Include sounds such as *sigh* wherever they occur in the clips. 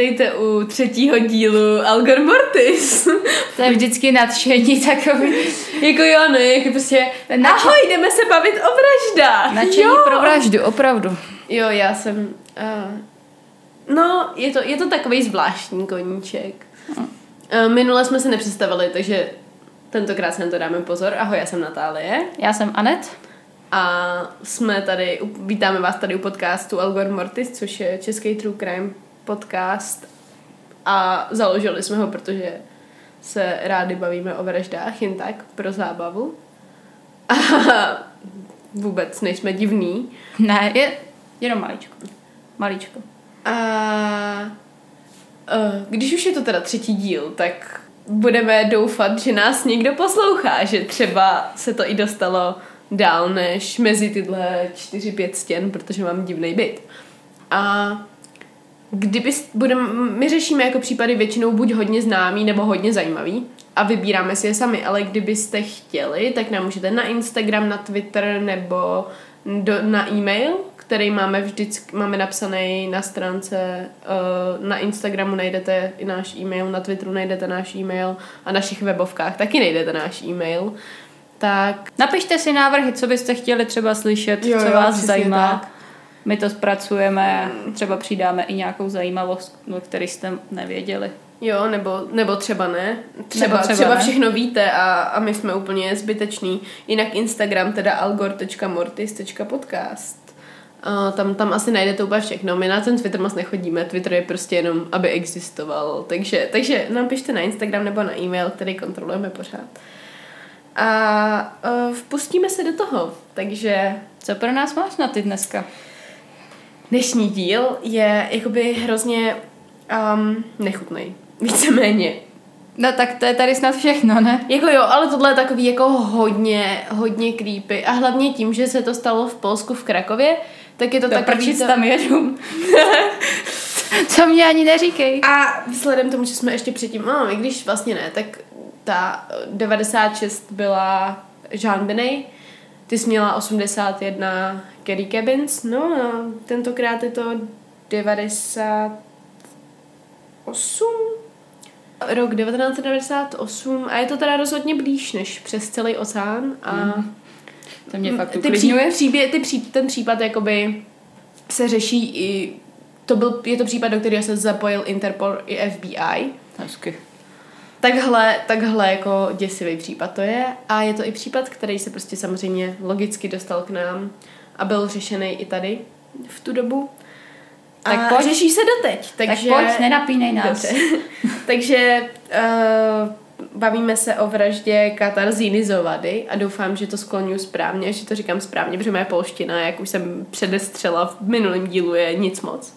Vítejte u třetího dílu Algor Mortis. *laughs* To je vždycky nadšení takový. jako jo, ne, jako prostě, ahoj, jdeme se bavit o vraždách. Nadšení jo. pro vraždu, opravdu. Jo, já jsem, uh, no, je to, je to takový zvláštní koníček. Uh, minule jsme se nepředstavili, takže tentokrát se na to dáme pozor. Ahoj, já jsem Natálie. Já jsem Anet. A jsme tady, vítáme vás tady u podcastu Algor Mortis, což je český true crime podcast. A založili jsme ho, protože se rádi bavíme o vraždách, jen tak, pro zábavu. A *laughs* vůbec nejsme divný. Ne, je jenom maličko. Maličko. A uh, když už je to teda třetí díl, tak budeme doufat, že nás někdo poslouchá, že třeba se to i dostalo dál než mezi tyhle čtyři, pět stěn, protože mám divný byt. A kdyby budem, my řešíme jako případy většinou buď hodně známý nebo hodně zajímavý a vybíráme si je sami, ale kdybyste chtěli, tak nám můžete na Instagram, na Twitter nebo do, na e-mail, který máme vždycky, máme napsaný na stránce, uh, na Instagramu najdete i náš e-mail, na Twitteru najdete náš e-mail a našich webovkách taky najdete náš e-mail tak... Napište si návrhy, co byste chtěli třeba slyšet, jo, co jo, vás zajímá. Tak. My to zpracujeme, třeba přidáme i nějakou zajímavost, o které jste nevěděli. Jo, nebo, nebo třeba ne. Třeba, třeba, třeba ne. všechno víte a, a my jsme úplně zbyteční. Jinak Instagram, teda algor.mortis.podcast. Uh, tam, tam asi najdete úplně všechno. My na ten Twitter moc nechodíme. Twitter je prostě jenom, aby existoval. Takže, takže nám pište na Instagram nebo na e-mail, který kontrolujeme pořád. A uh, vpustíme se do toho. Takže... Co pro nás máš na ty dneska? Dnešní díl je jakoby hrozně um, nechutný. Víceméně. No tak to je tady snad všechno, ne? Jako jo, ale tohle je takový jako hodně, hodně creepy. A hlavně tím, že se to stalo v Polsku v Krakově, tak je to, to takový... To... tam jedu. *laughs* Co mě ani neříkej. A vzhledem tomu, že jsme ještě předtím, no, i když vlastně ne, tak ta 96 byla Jean Benet, ty jsi měla 81 Kerry Cabins, no a tentokrát je to 98 rok 1998 a je to teda rozhodně blíž než přes celý oceán a mm. to mě fakt ty pří, příbě, ty pří, ten případ jakoby se řeší i to byl, je to případ, do kterého se zapojil Interpol i FBI. Hezky. Takhle, takhle jako děsivý případ to je a je to i případ, který se prostě samozřejmě logicky dostal k nám a byl řešený i tady v tu dobu. Tak a pojď. řeší se doteď. Takže, tak pojď, nenapínej nás. *laughs* takže uh, bavíme se o vraždě Katarzíny Zovady a doufám, že to skloňuji správně, že to říkám správně, protože moje polština, jak už jsem předestřela v minulém dílu, je nic moc.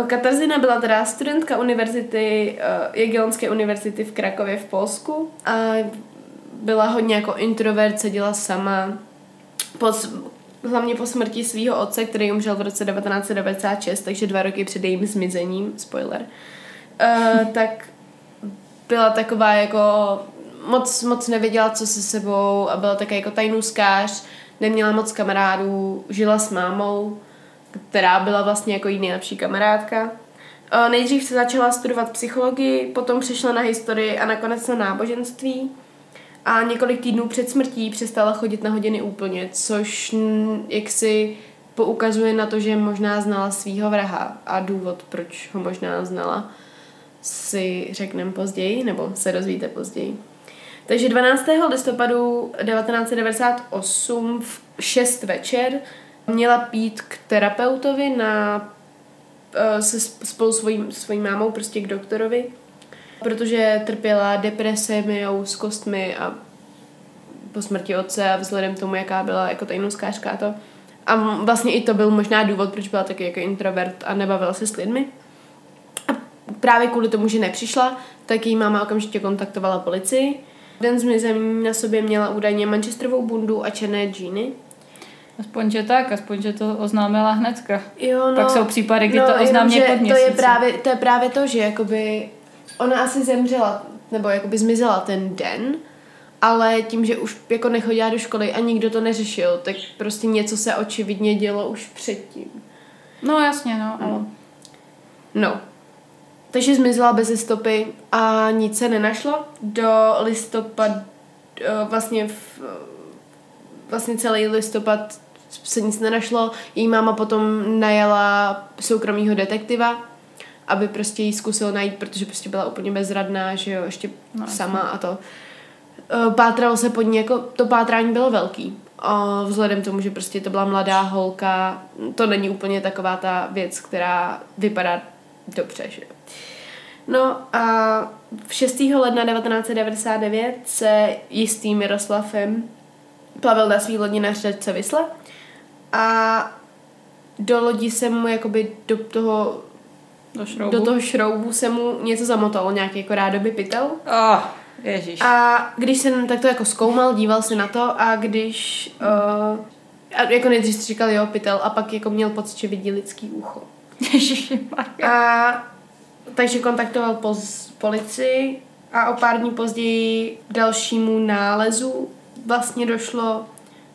Uh, Katarzina byla teda studentka univerzity, uh, Jagiellonské univerzity v Krakově v Polsku a byla hodně jako introvert, seděla sama. Hlavně po smrti svého otce, který umřel v roce 1996, takže dva roky před jejím zmizením, spoiler, uh, tak byla taková jako moc, moc nevěděla, co se sebou a byla také jako tajnůskář, neměla moc kamarádů, žila s mámou, která byla vlastně jako její nejlepší kamarádka. Nejdřív se začala studovat psychologii, potom přešla na historii a nakonec na náboženství. A několik týdnů před smrtí přestala chodit na hodiny úplně, což jaksi poukazuje na to, že možná znala svého vraha a důvod, proč ho možná znala, si řekneme později, nebo se dozvíte později. Takže 12. listopadu 1998 v 6 večer měla pít k terapeutovi na, uh, se spolu svojí, svojí mámou prostě k doktorovi, protože trpěla depresemi a úzkostmi a po smrti otce a vzhledem tomu, jaká byla jako tajnůskářka a to. A vlastně i to byl možná důvod, proč byla taky jako introvert a nebavila se s lidmi. A právě kvůli tomu, že nepřišla, tak její máma okamžitě kontaktovala policii. Den zmizení na sobě měla údajně manchesterovou bundu a černé džíny. Aspoň, že tak, aspoň, že to oznámila hnedka. Jo, no, Pak jsou případy, kdy no, to oznámí pod to je, právě, to je právě to, že jakoby ona asi zemřela, nebo jakoby zmizela ten den, ale tím, že už jako nechodila do školy a nikdo to neřešil, tak prostě něco se očividně dělo už předtím. No jasně, no, ale... No, takže zmizela bez stopy a nic se nenašlo. Do listopad, eh, vlastně, v, vlastně celý listopad se nic nenašlo. Její máma potom najala soukromýho detektiva, aby prostě jí zkusil najít, protože prostě byla úplně bezradná, že jo, ještě no, sama a to. Eh, pátralo se pod ní, jako to pátrání bylo velký. A vzhledem tomu, že prostě to byla mladá holka, to není úplně taková ta věc, která vypadá dobře, že jo. No a v 6. ledna 1999 se jistý Miroslavem plavil na svý lodi na řece Vysle a do lodi se mu jakoby do toho do, šroubu. do toho šroubu se mu něco zamotalo, nějaký jako rádoby pytel. Oh, ježiš. A když jsem tak to jako zkoumal, díval se na to a když uh, a jako nejdřív si říkal jo, pytel a pak jako měl pocit, že vidí lidský ucho. *laughs* a takže kontaktoval poz, policii a o pár dní později k dalšímu nálezu vlastně došlo,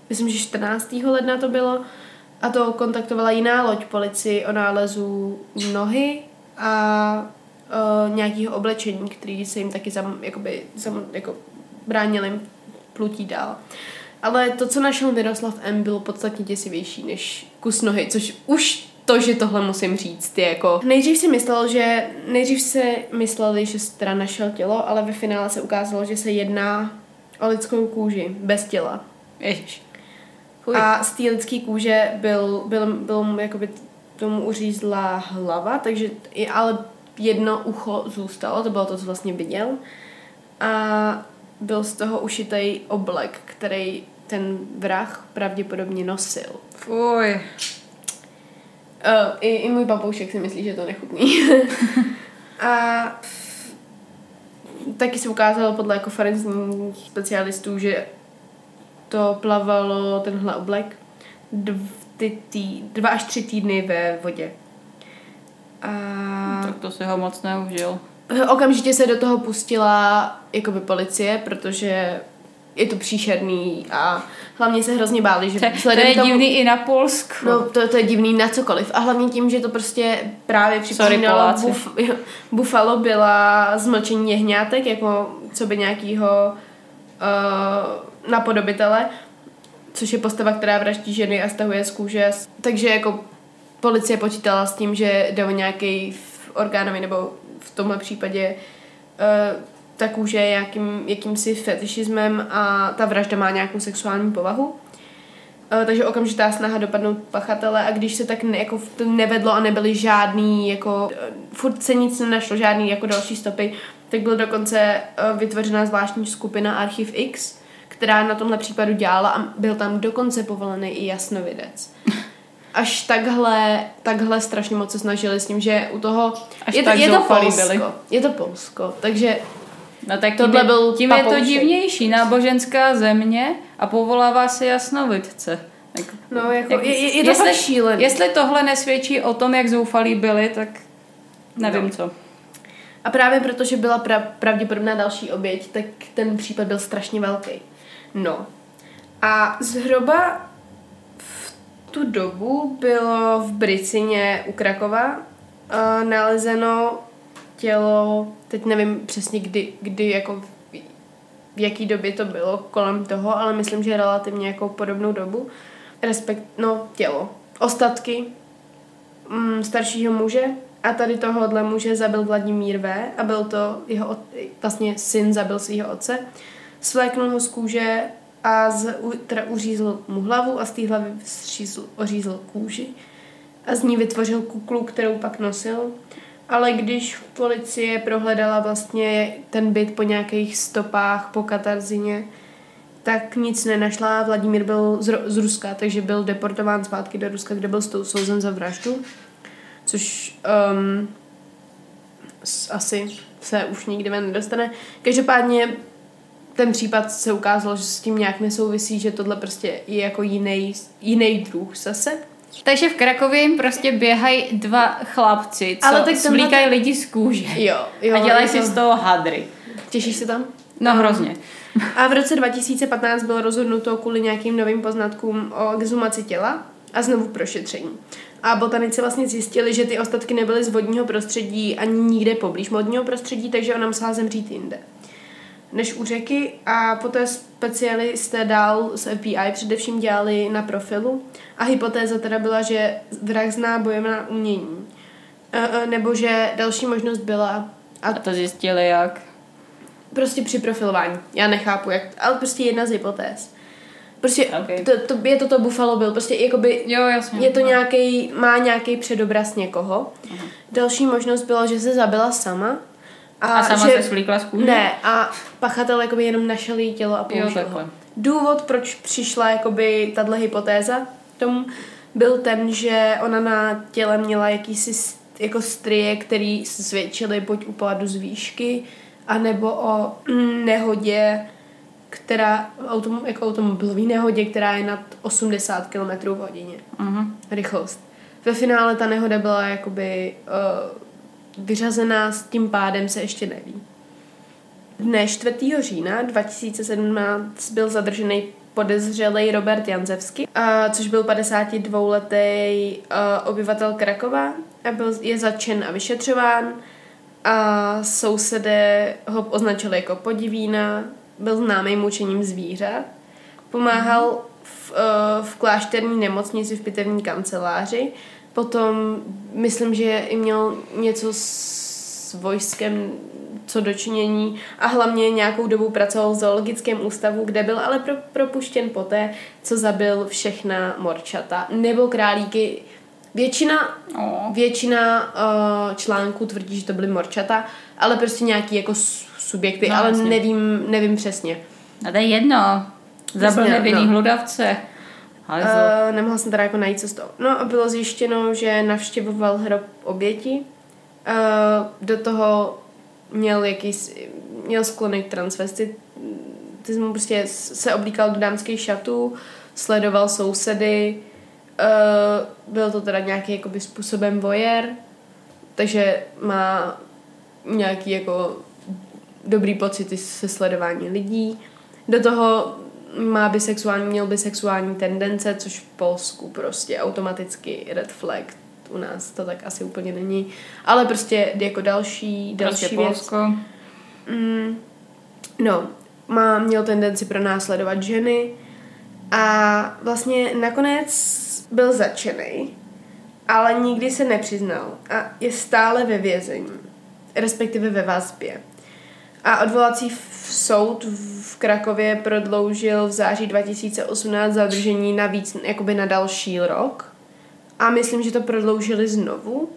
myslím, že 14. ledna to bylo, a to kontaktovala jiná loď policii o nálezu nohy a uh, nějakého oblečení, který se jim taky zam, jakoby, zam, jako bránili plutí dál. Ale to, co našel Miroslav M, bylo podstatně děsivější než kus nohy, což už to, že tohle musím říct, je jako... Nejdřív si myslel, že... Nejdřív se mysleli, že teda našel tělo, ale ve finále se ukázalo, že se jedná o lidskou kůži, bez těla. Ježiš. A z té lidské kůže byl, byl, byl, byl jakoby tomu uřízla hlava, takže i ale jedno ucho zůstalo, to bylo to, co vlastně viděl. A byl z toho ušitý oblek, který ten vrah pravděpodobně nosil. Fuj. Uh, i, I můj papoušek si myslí, že to nechutný. *laughs* a taky se ukázalo podle jako forenzních specialistů, že to plavalo tenhle oblek dv, ty tý, dva až tři týdny ve vodě. A... Tak to si ho moc neužil. Okamžitě se do toho pustila jakoby policie, protože je to příšerný a hlavně se hrozně báli, že to, to je tomu, divný i na Polsku. No, to, to je divný na cokoliv. A hlavně tím, že to prostě právě připomínalo buf, *laughs* Buffalo byla zmlčení jehňátek, jako co by nějakýho uh, napodobitele, což je postava, která vraždí ženy a stahuje z kůže. Takže jako policie počítala s tím, že jde o nějaký orgánový nebo v tomhle případě uh, ta kůže je jakým, jakýmsi fetišismem a ta vražda má nějakou sexuální povahu. Uh, takže okamžitá snaha dopadnout pachatele a když se tak ne, jako to nevedlo a nebyly žádný, jako uh, furt se nic nenašlo, žádný jako další stopy, tak byla dokonce vytvořena zvláštní skupina Archiv X, která na tomhle případu dělala a byl tam dokonce povolený i jasnovidec. *laughs* Až takhle, takhle strašně moc se snažili s tím, že u toho... Až je, to, je to Polsko. Byli. Je to Polsko, takže No tak Tohle byl tím je to divnější. Náboženská země a povolává se jasnovidce. Tak, no, jako, jak, je, je, to jestli, šílený. Jestli tohle nesvědčí o tom, jak zoufalí byli, tak nevím no. co. A právě protože byla pra, pravděpodobná další oběť, tak ten případ byl strašně velký. No. A zhruba v tu dobu bylo v Bricině u Krakova uh, nalezeno tělo, teď nevím přesně kdy, kdy jako v jaký době to bylo kolem toho, ale myslím, že relativně jako podobnou dobu. Respekt, no, tělo. Ostatky mm, staršího muže a tady tohohle muže zabil Vladimír V. a byl to jeho, vlastně syn zabil svého otce. Svléknul ho z kůže a z, teda uřízl mu hlavu a z té hlavy střízl, ořízl kůži a z ní vytvořil kuklu, kterou pak nosil ale když policie prohledala vlastně ten byt po nějakých stopách po Katarzině, tak nic nenašla. Vladimír byl z, z Ruska, takže byl deportován zpátky do Ruska, kde byl souzen za vraždu. Což um, asi se už nikdy nedostane. Každopádně ten případ se ukázal, že s tím nějak nesouvisí, že tohle prostě je jako jiný, jiný druh zase. Takže v Krakově jim prostě běhají dva chlapci, co Ale tak svlíkají lidi z kůže. Jo, jo, a dělají si to... z toho hadry. Těšíš se tam? No hrozně. A v roce 2015 bylo rozhodnuto kvůli nějakým novým poznatkům o exhumaci těla a znovu prošetření. A botanici vlastně zjistili, že ty ostatky nebyly z vodního prostředí ani nikde poblíž vodního prostředí, takže ona musela zemřít jinde než u řeky a poté specialisté dál z FBI především dělali na profilu a hypotéza teda byla, že vrah zná bojovná umění. E, e, nebo že další možnost byla... A, a to zjistili jak? Prostě při profilování. Já nechápu, jak, ale prostě jedna z hypotéz. Prostě okay. to, to, je to to Buffalo byl, prostě jakoby jo, jasně, je to nějaký, má nějaký předobraz někoho. Uh-huh. Další možnost byla, že se zabila sama. A, a sama že, se svlíkla z kůže? Ne, a pachatel jakoby jenom našel její tělo a použil ho. Důvod, proč přišla jakoby tahle hypotéza tomu, byl ten, že ona na těle měla jakýsi jako strie, který svědčily buď u pádu z výšky, anebo o nehodě, která, autom, jako automobilový nehodě, která je nad 80 km v hodině. Uh-huh. Rychlost. Ve finále ta nehoda byla jakoby uh, vyřazená, s tím pádem se ještě neví. Dne 4. října 2017 byl zadržený podezřelý Robert Janzevsky, což byl 52-letý obyvatel Krakova a byl, je začen a vyšetřován a sousedé ho označili jako podivína, byl známý mučením zvířat, pomáhal v, v klášterní nemocnici v pitevní kanceláři, potom myslím, že i měl něco s vojskem co dočinění a hlavně nějakou dobu pracoval v zoologickém ústavu, kde byl ale pro, propuštěn poté, co zabil všechna morčata nebo králíky. Většina, oh. většina uh, článků tvrdí, že to byly morčata, ale prostě nějaký jako subjekty, no, ale nevím, nevím přesně. A to je jedno. Zabil nevinný no. hludavce. Uh, nemohla jsem teda jako najít, toho. No a bylo zjištěno, že navštěvoval hrob oběti. Uh, do toho měl jakýsi, měl sklony k transvestitismu, prostě se oblíkal do dámských šatů, sledoval sousedy, uh, byl to teda nějaký jakoby způsobem voyeur, takže má nějaký jako dobrý pocity se sledování lidí. Do toho má bisexuální, měl bisexuální tendence, což v Polsku prostě automaticky red flag. U nás to tak asi úplně není. Ale prostě jako další, další prostě věc. Polsko. Mm, no, má, měl tendenci pro následovat ženy a vlastně nakonec byl začený, ale nikdy se nepřiznal a je stále ve vězení, respektive ve vazbě. A odvolací soud v Krakově prodloužil v září 2018 zadržení na víc, jakoby na další rok. A myslím, že to prodloužili znovu.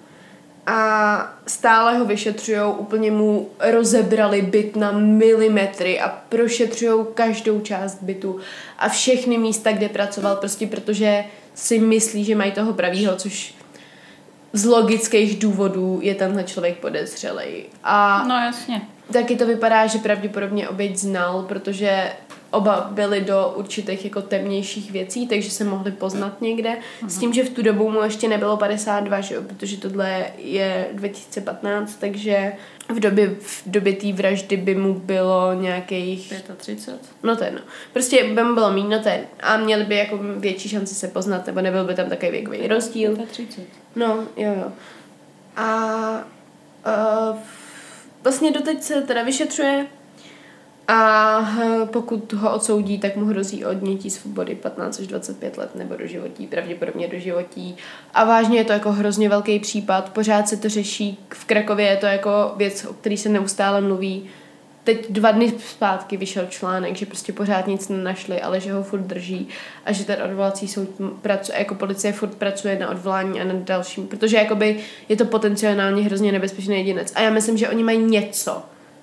A stále ho vyšetřují, úplně mu rozebrali byt na milimetry a prošetřují každou část bytu a všechny místa, kde pracoval, prostě protože si myslí, že mají toho pravýho, což z logických důvodů je tenhle člověk podezřelej. A no jasně taky to vypadá, že pravděpodobně oběť znal, protože oba byli do určitých jako temnějších věcí, takže se mohli poznat někde. Uh-huh. S tím, že v tu dobu mu ještě nebylo 52, že jo? protože tohle je 2015, takže v době, v době té vraždy by mu bylo nějakých... 35? No to je no. Prostě by mu bylo no to je. A měli by jako větší šanci se poznat, nebo nebyl by tam takový věkový rozdíl. 35. No, jo, jo. A uh, vlastně doteď se teda vyšetřuje a pokud ho odsoudí, tak mu hrozí odnětí svobody 15 až 25 let nebo do životí, pravděpodobně do životí. A vážně je to jako hrozně velký případ, pořád se to řeší. V Krakově je to jako věc, o který se neustále mluví teď dva dny zpátky vyšel článek, že prostě pořád nic nenašli, ale že ho furt drží a že ten odvolací soud pracuje, jako policie furt pracuje na odvolání a na dalším, protože jakoby je to potenciálně hrozně nebezpečný jedinec. A já myslím, že oni mají něco,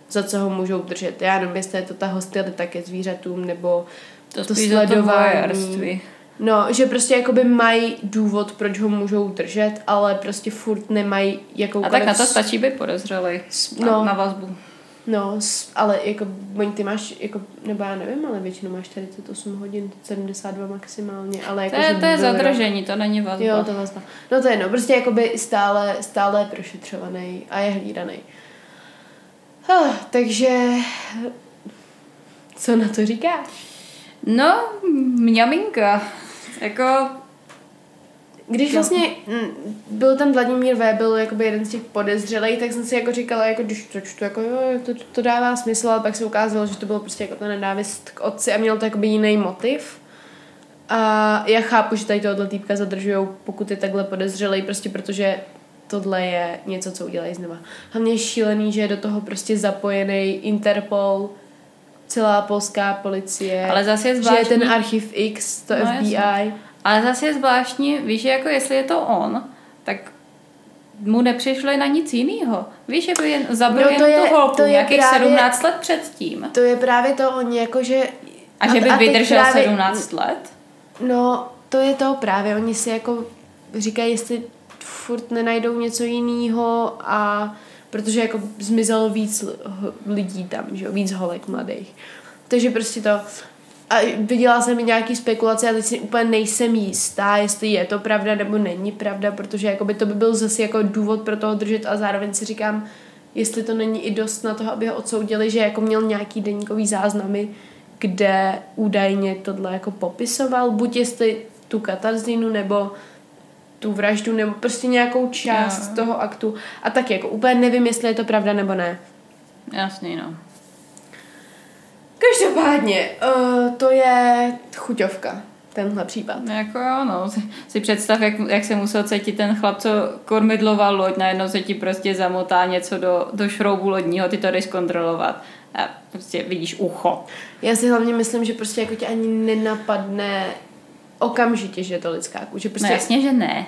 za co ho můžou držet. Já nevím, jestli je to ta hostilita ke zvířatům, nebo to, to sledování. No, že prostě jakoby mají důvod, proč ho můžou držet, ale prostě furt nemají jakou. A tak na to stačí být podezřelý no, na, na vazbu. No, ale jako, ty máš, jako, nebo já nevím, ale většinou máš 48 hodin, 72 maximálně, ale jako, To je, to je zadržení, to není vazba. Jo, to vazba. No to je no, prostě jakoby stále, stále prošetřovaný a je hlídaný. Huh, takže, co na to říkáš? No, mňaminka. Jako, Když vlastně mm, byl ten Vladimír V, byl jakoby jeden z těch podezřelých, tak jsem si jako říkala, jako když to čtu, jako jo, to, to dává smysl, ale pak se ukázalo, že to bylo prostě jako ta nenávist k otci a měl to jakoby jiný motiv. A já chápu, že tady tohoto týpka zadržují, pokud je takhle podezřelý, prostě protože tohle je něco, co udělají znova. Hlavně je šílený, že je do toho prostě zapojený Interpol, celá polská policie. Ale zase je zvláštní... Že je ten archiv X, to no, FBI. Jasně. Ale zase je zvláštní, víš, že jako jestli je to on, tak mu nepřišlo na nic jiného. Víš, jako jen zabil no, to jen je, tu holku, to je nějakých právě, 17 let předtím. To je právě to, oni jakože... A, a že by a vydržel právě, 17 let? No, to je to právě, oni si jako říkají, jestli furt nenajdou něco jiného a protože jako zmizelo víc lidí tam, že jo, víc holek mladých. Takže prostě to a viděla jsem i nějaký spekulace a teď si úplně nejsem jistá, jestli je to pravda nebo není pravda, protože jakoby to by byl zase jako důvod pro toho držet a zároveň si říkám, jestli to není i dost na toho, aby ho odsoudili, že jako měl nějaký deníkový záznamy, kde údajně tohle jako popisoval, buď jestli tu katarzínu nebo tu vraždu nebo prostě nějakou část yeah. toho aktu a tak jako úplně nevím, jestli je to pravda nebo ne. Jasný, no. Každopádně, uh, to je chuťovka, tenhle případ. No jako jo, no. Si, představ, jak, jak se musel cítit ten chlap, co kormidloval loď, najednou se ti prostě zamotá něco do, do šroubu lodního, ty to jdeš kontrolovat a prostě vidíš ucho. Já si hlavně myslím, že prostě jako tě ani nenapadne okamžitě, že je to lidská kůže. Prostě, no jasně, že ne.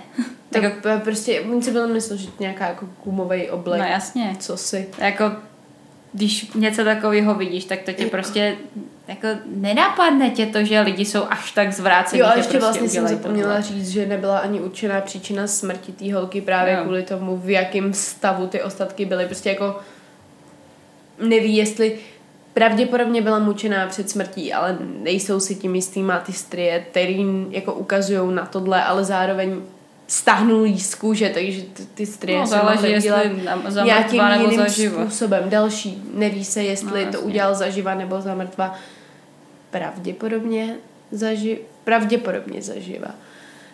To tak prostě, on si byl myslel, že nějaká jako gumový oblek. No jasně. Co si. Jako když něco takového vidíš, tak to tě prostě jako nenapadne tě to, že lidi jsou až tak zvrácení. Jo, a ještě prostě vlastně jsem zapomněla říct, že nebyla ani určená příčina smrti té holky právě no. kvůli tomu, v jakém stavu ty ostatky byly. Prostě jako neví, jestli pravděpodobně byla mučená před smrtí, ale nejsou si tím jistý, má ty strie, který jako ukazují na tohle, ale zároveň stáhnul jí z kůže, takže ty, ty strie no, se mohly dělat nějakým nebo jiným zaživa. způsobem. Další, neví se, jestli no, to udělal zaživa nebo za mrtva. Pravděpodobně zaži, pravděpodobně zaživa.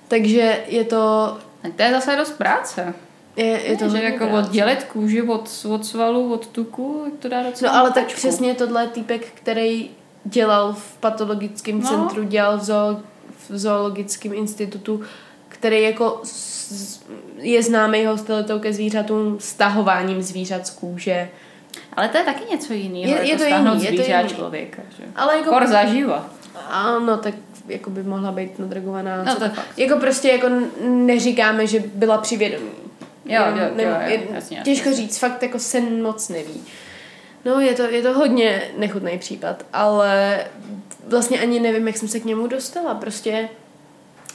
Takže je to... To je zase dost práce. Je, je to že jako práce. oddělit kůži od, od svalu, od tuku, jak to dá docela No ale tak přesně tohle týpek, který dělal v patologickém no. centru, dělal v, zoo, v zoologickém institutu, který jako je známý hostilitou ke zvířatům, stahováním zvířat z kůže. Ale to je taky něco jiného, je, je to jiný, je to jiný. člověka. Že? Ale jako... Kor zaživa. Ano, tak jako by mohla být nadrogovaná. No, to fakt. Jako prostě jako neříkáme, že byla při vědomí. Jo, jo, jo, jo, jo, jasně, Těžko jasně. říct, fakt jako se moc neví. No, je to, je to hodně nechutný případ, ale vlastně ani nevím, jak jsem se k němu dostala. Prostě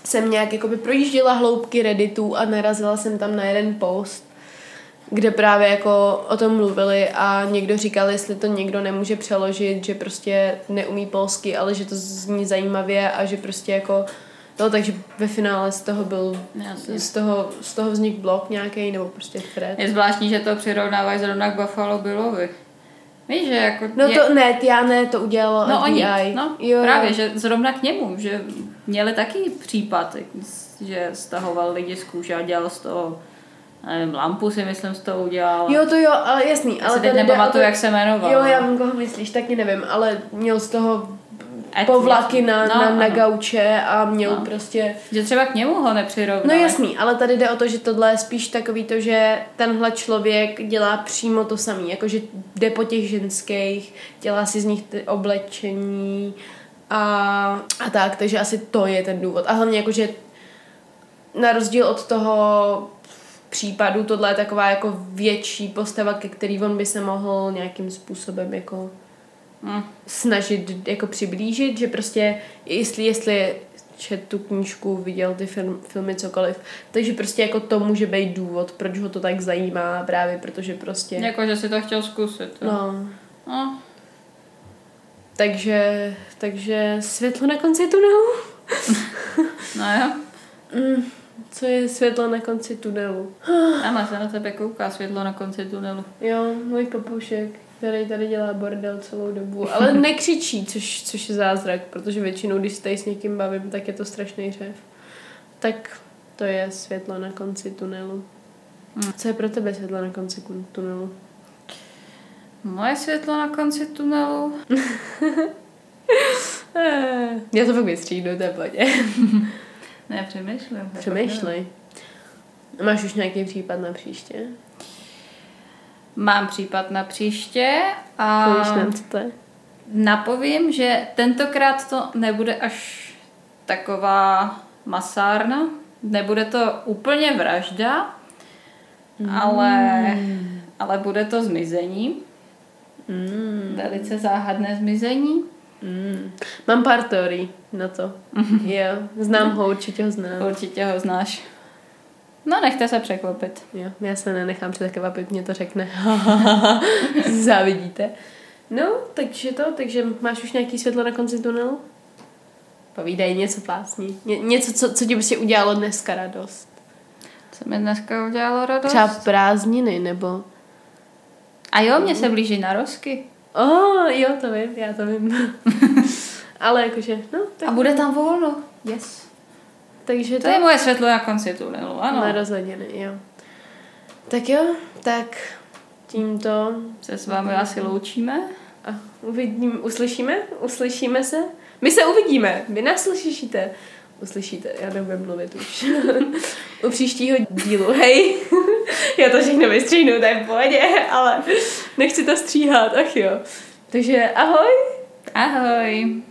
jsem nějak jakoby projížděla hloubky Redditu a narazila jsem tam na jeden post, kde právě jako o tom mluvili a někdo říkal, jestli to někdo nemůže přeložit, že prostě neumí polsky, ale že to zní zajímavě a že prostě jako No, takže ve finále z toho byl, z toho, z toho vznik blok nějaký nebo prostě thread. Je zvláštní, že to přirovnávají zrovna k Buffalo Billovi. Víš, že jako... No je... to ne, já ne, to udělalo no, FBI. Oni, no, jo, právě, jo. že zrovna k němu, že měli taky případ, že stahoval lidi z kůže a dělal z toho nevím, lampu si myslím z toho udělal. Jo, to jo, ale jasný. Já ale si teď nepamatuju, to... jak se jmenoval. Jo, já vím, koho myslíš, taky nevím, ale měl z toho Ať povlaky na, no, na, na gauče a měl no. prostě... Že třeba k němu ho nepřirovnali. No jasný, ale tady jde o to, že tohle je spíš takový to, že tenhle člověk dělá přímo to samý, jakože jde po těch ženských, dělá si z nich ty oblečení a, a tak, takže asi to je ten důvod. A hlavně jakože na rozdíl od toho případu, tohle je taková jako větší postava, ke který on by se mohl nějakým způsobem jako mm. snažit jako přiblížit, že prostě jestli, jestli čet tu knížku, viděl ty film, filmy, cokoliv. Takže prostě jako to může být důvod, proč ho to tak zajímá, právě protože prostě... Jako, že si to chtěl zkusit. Jo. No. no. Takže, takže světlo na konci tunelu. *laughs* no jo. Mm, co je světlo na konci tunelu? *sighs* Ama se na tebe kouká světlo na konci tunelu. Jo, můj papušek který tady dělá bordel celou dobu, ale *laughs* nekřičí, což, což je zázrak, protože většinou, když se tady s někým bavím, tak je to strašný řev. Tak To je světlo na konci tunelu. Hmm. Co je pro tebe světlo na konci tunelu? Moje světlo na konci tunelu? *laughs* Já to fakt vystřídnu, to je v pohodě. *laughs* Ne, přemýšlím. Přemýšlej. Máš už nějaký případ na příště? Mám případ na příště a Povíš nám, co to je? napovím, že tentokrát to nebude až taková masárna. Nebude to úplně vražda, ale, ale bude to zmizení. Mm. Velice záhadné zmizení. Mm. Mám pár teorií na to. jo, znám ho, určitě ho znám. Určitě ho znáš. No, nechte se překvapit. Jo, já se nenechám překvapit, mě to řekne. *laughs* Závidíte. No, takže to, takže máš už nějaký světlo na konci tunelu? Povídej něco plásní. Ně, něco, co, co ti prostě udělalo dneska radost. Co mi dneska udělalo radost? Třeba prázdniny, nebo... A jo, mě se blíží narozky. Oh, jo, to vím, já to vím. *laughs* Ale jakože, no, tak, A bude tam volno. Yes. takže To je moje světlo na konci tunelu, ano. Narozeniny, jo. Tak jo, tak tímto Se s vámi asi loučíme. a uvidím, uslyšíme? Uslyšíme se? My se uvidíme, vy nás slyšíte. Uslyšíte, já nebudu mluvit už. *laughs* U příštího dílu, hej. *laughs* já to všechno vystříhnu, to je v pohodě, ale nechci to stříhat, ach jo. Takže ahoj. Ahoj.